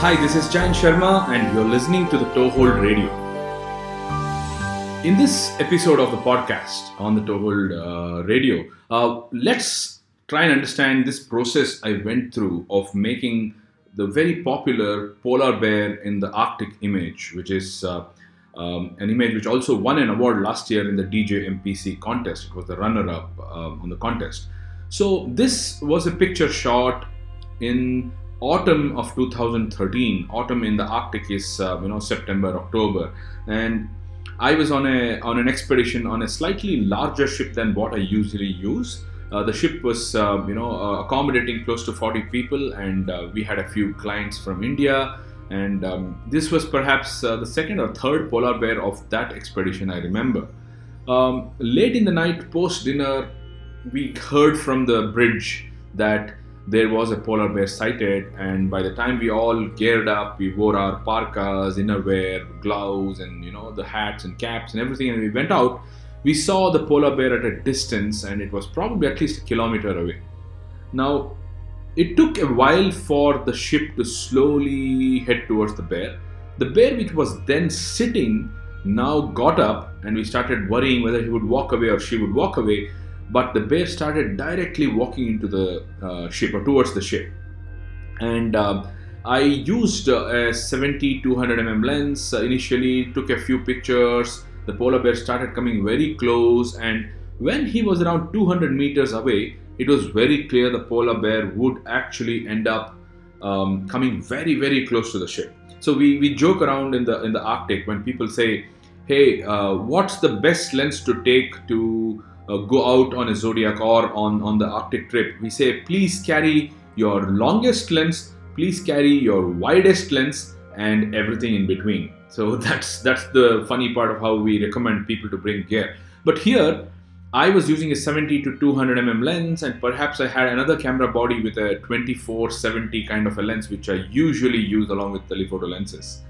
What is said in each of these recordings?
Hi, this is Jayanth Sharma, and you're listening to the Toehold Radio. In this episode of the podcast on the Toehold uh, Radio, uh, let's try and understand this process I went through of making the very popular polar bear in the Arctic image, which is uh, um, an image which also won an award last year in the DJ MPC contest. It was the runner up um, on the contest. So, this was a picture shot in autumn of 2013 autumn in the arctic is uh, you know september october. And i was on a on an expedition on a slightly larger ship than what i usually use. Uh, the ship was uh, you know uh, accommodating close to 40 people and uh, we had a few clients from india. And um, this was perhaps uh, the second or third polar bear of that expedition i remember. Um, late in the night post dinner we heard from the bridge that there was a polar bear sighted and by the time we all geared up we wore our parkas innerwear gloves and you know the hats and caps and everything and we went out. We saw the polar bear at a distance and it was probably at least a kilometer away. Now it took a while for the ship to slowly head towards the bear. The bear which was then sitting now got up and we started worrying whether he would walk away or she would walk away but the bear started directly walking into the uh, ship or towards the ship. And uh, i used uh, a 70 200 mm lens. Initially took a few pictures. The polar bear started coming very close. And when he was around 200 meters away it was very clear the polar bear would actually end up um, coming very very close to the ship. So we, we joke around in the in the arctic when people say hey uh, what's the best lens to take to uh, go out on a zodiac or on, on the Arctic trip, we say please carry your longest lens, please carry your widest lens, and everything in between. So that's that's the funny part of how we recommend people to bring gear. But here, I was using a 70 to 200 mm lens, and perhaps I had another camera body with a 24-70 kind of a lens, which I usually use along with telephoto lenses.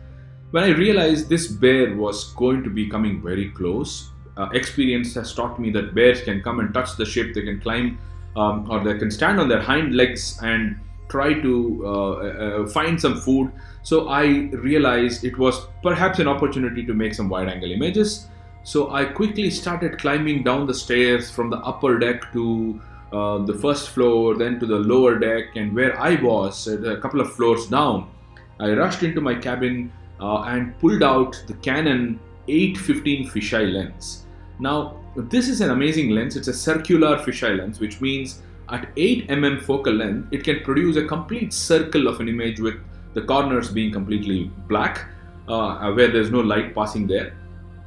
When I realized this bear was going to be coming very close, uh, experience has taught me that bears can come and touch the ship, they can climb um, or they can stand on their hind legs and try to uh, uh, find some food. So I realized it was perhaps an opportunity to make some wide angle images. So I quickly started climbing down the stairs from the upper deck to uh, the first floor, then to the lower deck, and where I was, a couple of floors down, I rushed into my cabin uh, and pulled out the Canon 815 fisheye lens. Now, this is an amazing lens. It's a circular fisheye lens, which means at 8 mm focal length, it can produce a complete circle of an image with the corners being completely black, uh, where there's no light passing there.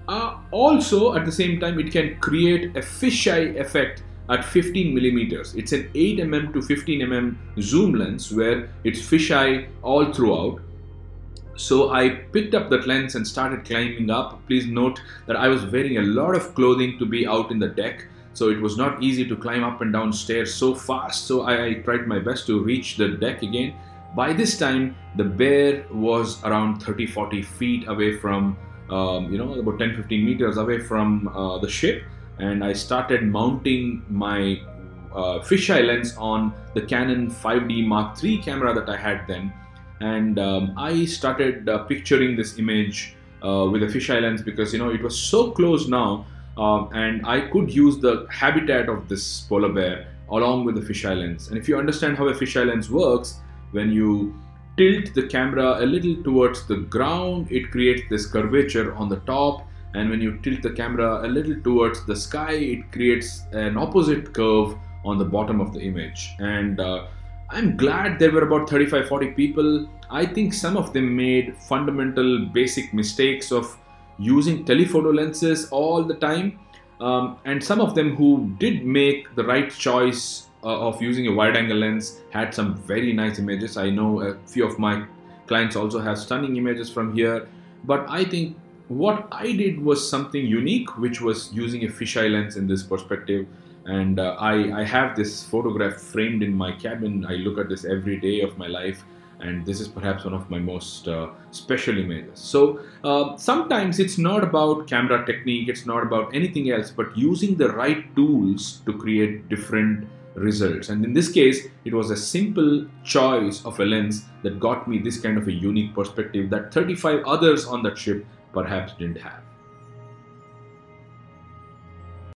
Uh, also, at the same time, it can create a fisheye effect at 15 millimeters. It's an 8 mm to 15 mm zoom lens where it's fisheye all throughout so I picked up that lens and started climbing up. Please note that I was wearing a lot of clothing to be out in the deck, so it was not easy to climb up and down stairs so fast. So I, I tried my best to reach the deck again. By this time, the bear was around 30 40 feet away from, um, you know, about 10 15 meters away from uh, the ship, and I started mounting my uh, fisheye lens on the Canon 5D Mark III camera that I had then and um, I started uh, picturing this image uh, with a fisheye lens because you know it was so close now, um, and I could use the habitat of this polar bear along with the fisheye lens. And if you understand how a fisheye lens works, when you tilt the camera a little towards the ground, it creates this curvature on the top. And when you tilt the camera a little towards the sky, it creates an opposite curve on the bottom of the image. And uh, I'm glad there were about 35 40 people. I think some of them made fundamental basic mistakes of using telephoto lenses all the time. Um, and some of them who did make the right choice uh, of using a wide angle lens had some very nice images. I know a few of my clients also have stunning images from here. But I think what I did was something unique, which was using a fisheye lens in this perspective and uh, I, I have this photograph framed in my cabin i look at this every day of my life and this is perhaps one of my most uh, special images so uh, sometimes it's not about camera technique it's not about anything else but using the right tools to create different results. And in this case, it was a simple choice of a lens that got me this kind of a unique perspective that 35 others on that ship perhaps didn't have.